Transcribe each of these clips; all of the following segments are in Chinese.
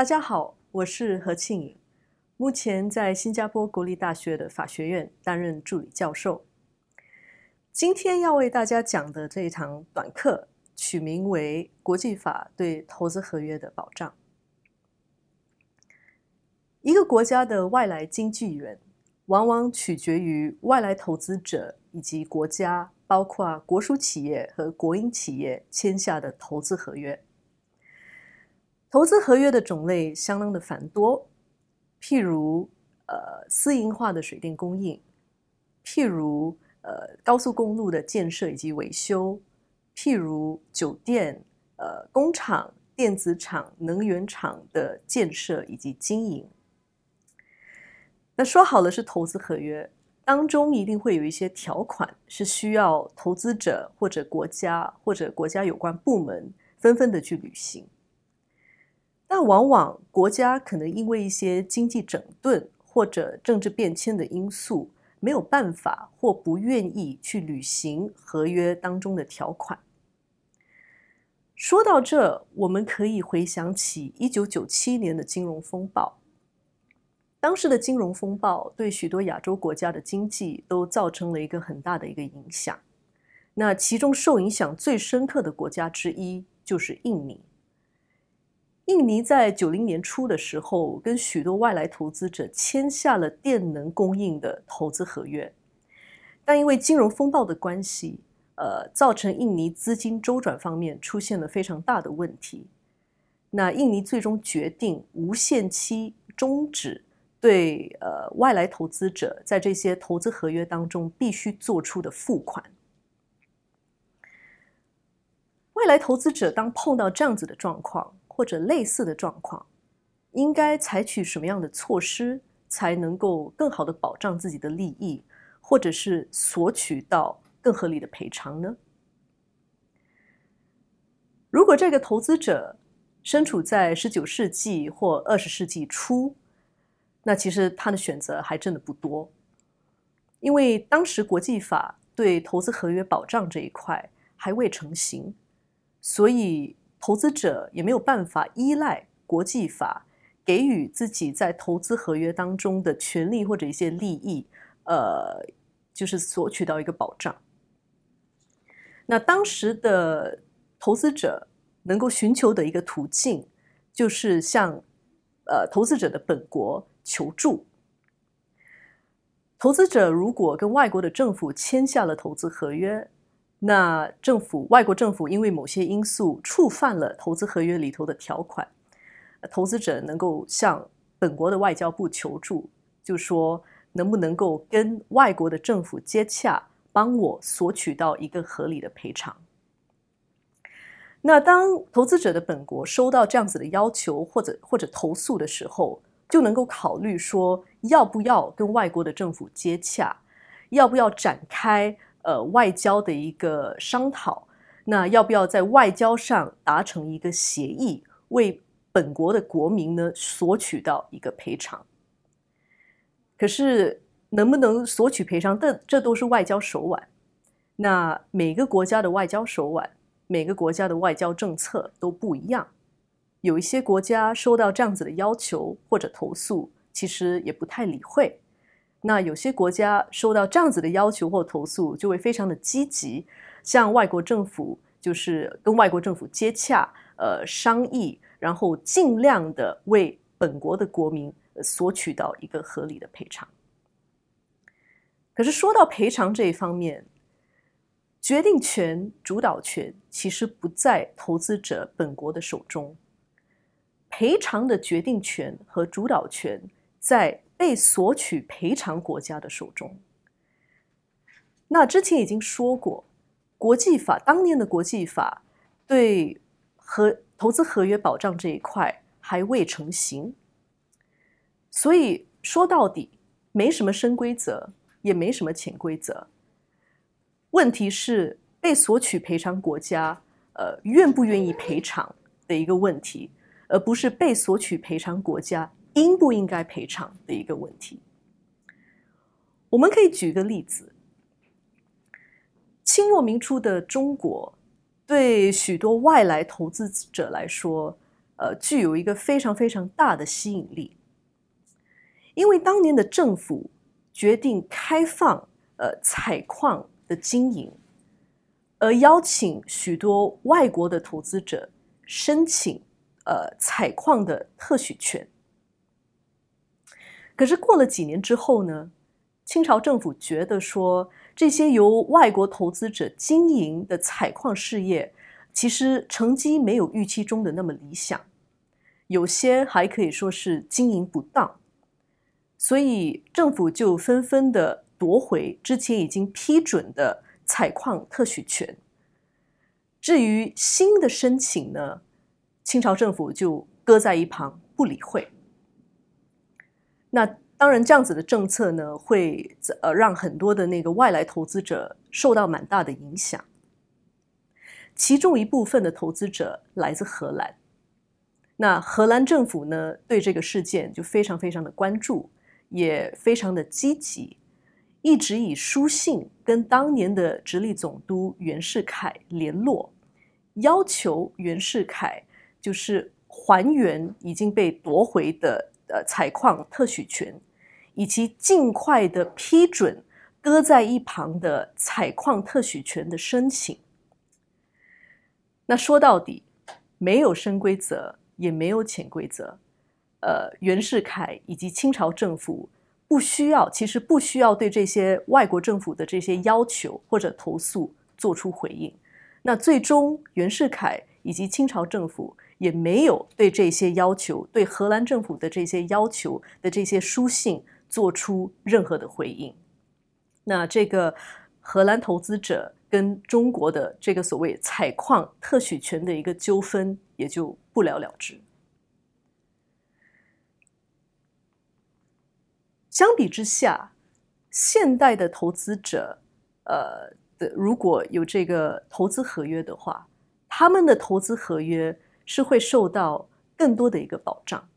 大家好，我是何庆颖，目前在新加坡国立大学的法学院担任助理教授。今天要为大家讲的这一堂短课，取名为《国际法对投资合约的保障》。一个国家的外来经纪人，往往取决于外来投资者以及国家，包括国属企业和国营企业签下的投资合约。投资合约的种类相当的繁多，譬如呃私营化的水电供应，譬如呃高速公路的建设以及维修，譬如酒店、呃工厂、电子厂、能源厂的建设以及经营。那说好了是投资合约，当中一定会有一些条款是需要投资者或者国家或者国家有关部门纷纷的去履行。但往往国家可能因为一些经济整顿或者政治变迁的因素，没有办法或不愿意去履行合约当中的条款。说到这，我们可以回想起一九九七年的金融风暴。当时的金融风暴对许多亚洲国家的经济都造成了一个很大的一个影响。那其中受影响最深刻的国家之一就是印尼。印尼在九零年初的时候，跟许多外来投资者签下了电能供应的投资合约，但因为金融风暴的关系，呃，造成印尼资金周转方面出现了非常大的问题。那印尼最终决定无限期终止对呃外来投资者在这些投资合约当中必须做出的付款。外来投资者当碰到这样子的状况，或者类似的状况，应该采取什么样的措施才能够更好的保障自己的利益，或者是索取到更合理的赔偿呢？如果这个投资者身处在十九世纪或二十世纪初，那其实他的选择还真的不多，因为当时国际法对投资合约保障这一块还未成型，所以。投资者也没有办法依赖国际法给予自己在投资合约当中的权利或者一些利益，呃，就是索取到一个保障。那当时的投资者能够寻求的一个途径，就是向呃投资者的本国求助。投资者如果跟外国的政府签下了投资合约。那政府，外国政府因为某些因素触犯了投资合约里头的条款，投资者能够向本国的外交部求助，就说能不能够跟外国的政府接洽，帮我索取到一个合理的赔偿。那当投资者的本国收到这样子的要求或者或者投诉的时候，就能够考虑说要不要跟外国的政府接洽，要不要展开。呃，外交的一个商讨，那要不要在外交上达成一个协议，为本国的国民呢索取到一个赔偿？可是能不能索取赔偿，这这都是外交手腕。那每个国家的外交手腕，每个国家的外交政策都不一样。有一些国家收到这样子的要求或者投诉，其实也不太理会。那有些国家收到这样子的要求或投诉，就会非常的积极，向外国政府就是跟外国政府接洽，呃，商议，然后尽量的为本国的国民索取到一个合理的赔偿。可是说到赔偿这一方面，决定权、主导权其实不在投资者本国的手中，赔偿的决定权和主导权在。被索取赔偿国家的手中。那之前已经说过，国际法当年的国际法对合投资合约保障这一块还未成型，所以说到底没什么深规则，也没什么潜规则。问题是被索取赔偿国家呃愿不愿意赔偿的一个问题，而不是被索取赔偿国家。应不应该赔偿的一个问题，我们可以举一个例子：清末明初的中国，对许多外来投资者来说，呃具有一个非常非常大的吸引力，因为当年的政府决定开放呃采矿的经营，而邀请许多外国的投资者申请呃采矿的特许权。可是过了几年之后呢，清朝政府觉得说这些由外国投资者经营的采矿事业。其实成绩没有预期中的那么理想，有些还可以说是经营不当，所以政府就纷纷的夺回之前已经批准的采矿特许权。至于新的申请呢，清朝政府就搁在一旁不理会。那当然，这样子的政策呢，会呃让很多的那个外来投资者受到蛮大的影响。其中一部分的投资者来自荷兰，那荷兰政府呢对这个事件就非常非常的关注，也非常的积极，一直以书信跟当年的直隶总督袁世凯联络，要求袁世凯就是还原已经被夺回的呃采矿特许权，以及尽快的批准搁在一旁的采矿特许权的申请。那说到底，没有深规则，也没有潜规则。呃，袁世凯以及清朝政府不需要，其实不需要对这些外国政府的这些要求或者投诉做出回应。那最终，袁世凯以及清朝政府也没有对这些要求，对荷兰政府的这些要求的这些书信做出任何的回应。那这个荷兰投资者。跟中国的这个所谓采矿特许权的一个纠纷也就不了了之。相比之下，现代的投资者，呃的如果有这个投资合约的话，他们的投资合约是会受到更多的一个保障，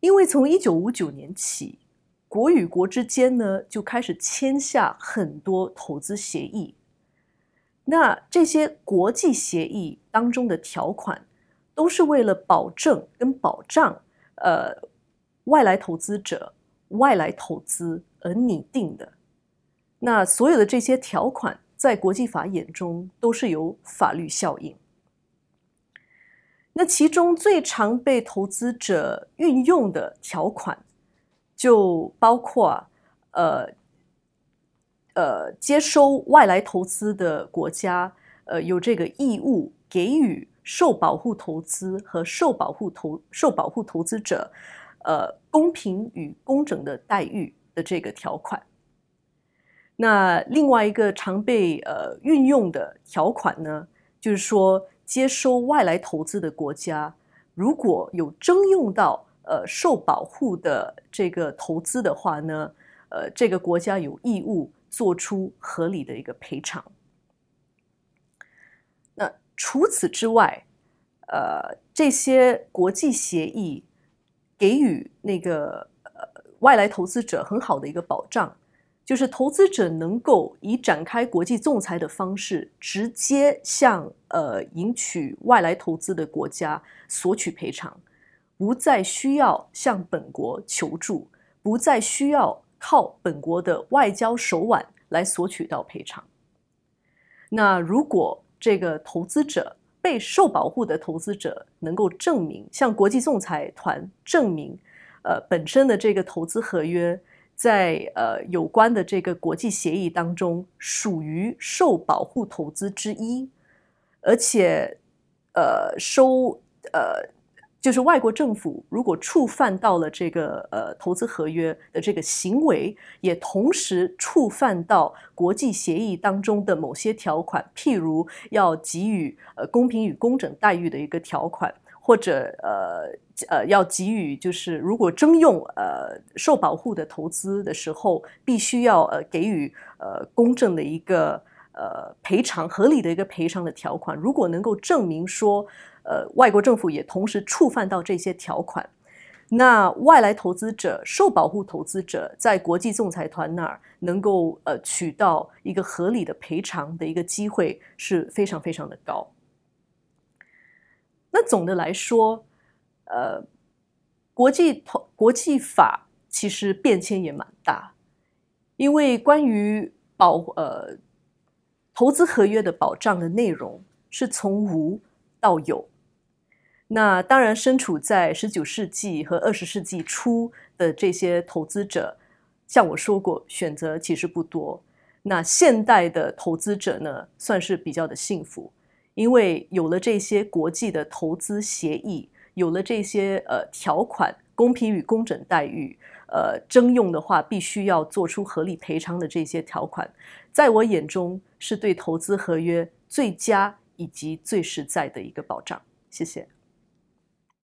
因为从一九五九年起，国与国之间呢就开始签下很多投资协议。那这些国际协议当中的条款，都是为了保证跟保障呃外来投资者外来投资而拟定的。那所有的这些条款，在国际法眼中都是有法律效应。那其中最常被投资者运用的条款，就包括呃。呃，接收外来投资的国家，呃，有这个义务给予受保护投资和受保护投受保护投资者，呃，公平与公正的待遇的这个条款。那另外一个常被呃运用的条款呢，就是说，接收外来投资的国家，如果有征用到呃受保护的这个投资的话呢，呃，这个国家有义务。做出合理的一个赔偿。那除此之外，呃，这些国际协议给予那个呃外来投资者很好的一个保障，就是投资者能够以展开国际仲裁的方式，直接向呃赢取外来投资的国家索取赔偿，不再需要向本国求助，不再需要。靠本国的外交手腕来索取到赔偿。那如果这个投资者被受保护的投资者能够证明，向国际仲裁团证明，呃，本身的这个投资合约在呃有关的这个国际协议当中属于受保护投资之一，而且呃收呃。就是外国政府如果触犯到了这个呃投资合约的这个行为，也同时触犯到国际协议当中的某些条款，譬如要给予呃公平与公正待遇的一个条款，或者呃呃要给予就是如果征用呃受保护的投资的时候，必须要呃给予呃公正的一个呃赔偿合理的一个赔偿的条款，如果能够证明说。呃，外国政府也同时触犯到这些条款，那外来投资者、受保护投资者在国际仲裁团那儿能够呃取到一个合理的赔偿的一个机会是非常非常的高。那总的来说，呃，国际投国际法其实变迁也蛮大，因为关于保呃投资合约的保障的内容是从无到有。那当然，身处在十九世纪和二十世纪初的这些投资者，像我说过，选择其实不多。那现代的投资者呢，算是比较的幸福，因为有了这些国际的投资协议，有了这些呃条款，公平与公正待遇，呃征用的话必须要做出合理赔偿的这些条款，在我眼中是对投资合约最佳以及最实在的一个保障。谢谢。